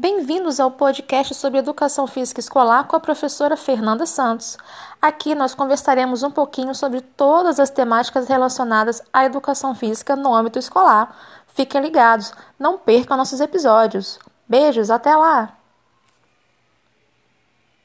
Bem-vindos ao podcast sobre educação física escolar com a professora Fernanda Santos. Aqui nós conversaremos um pouquinho sobre todas as temáticas relacionadas à educação física no âmbito escolar. Fiquem ligados, não percam nossos episódios. Beijos, até lá!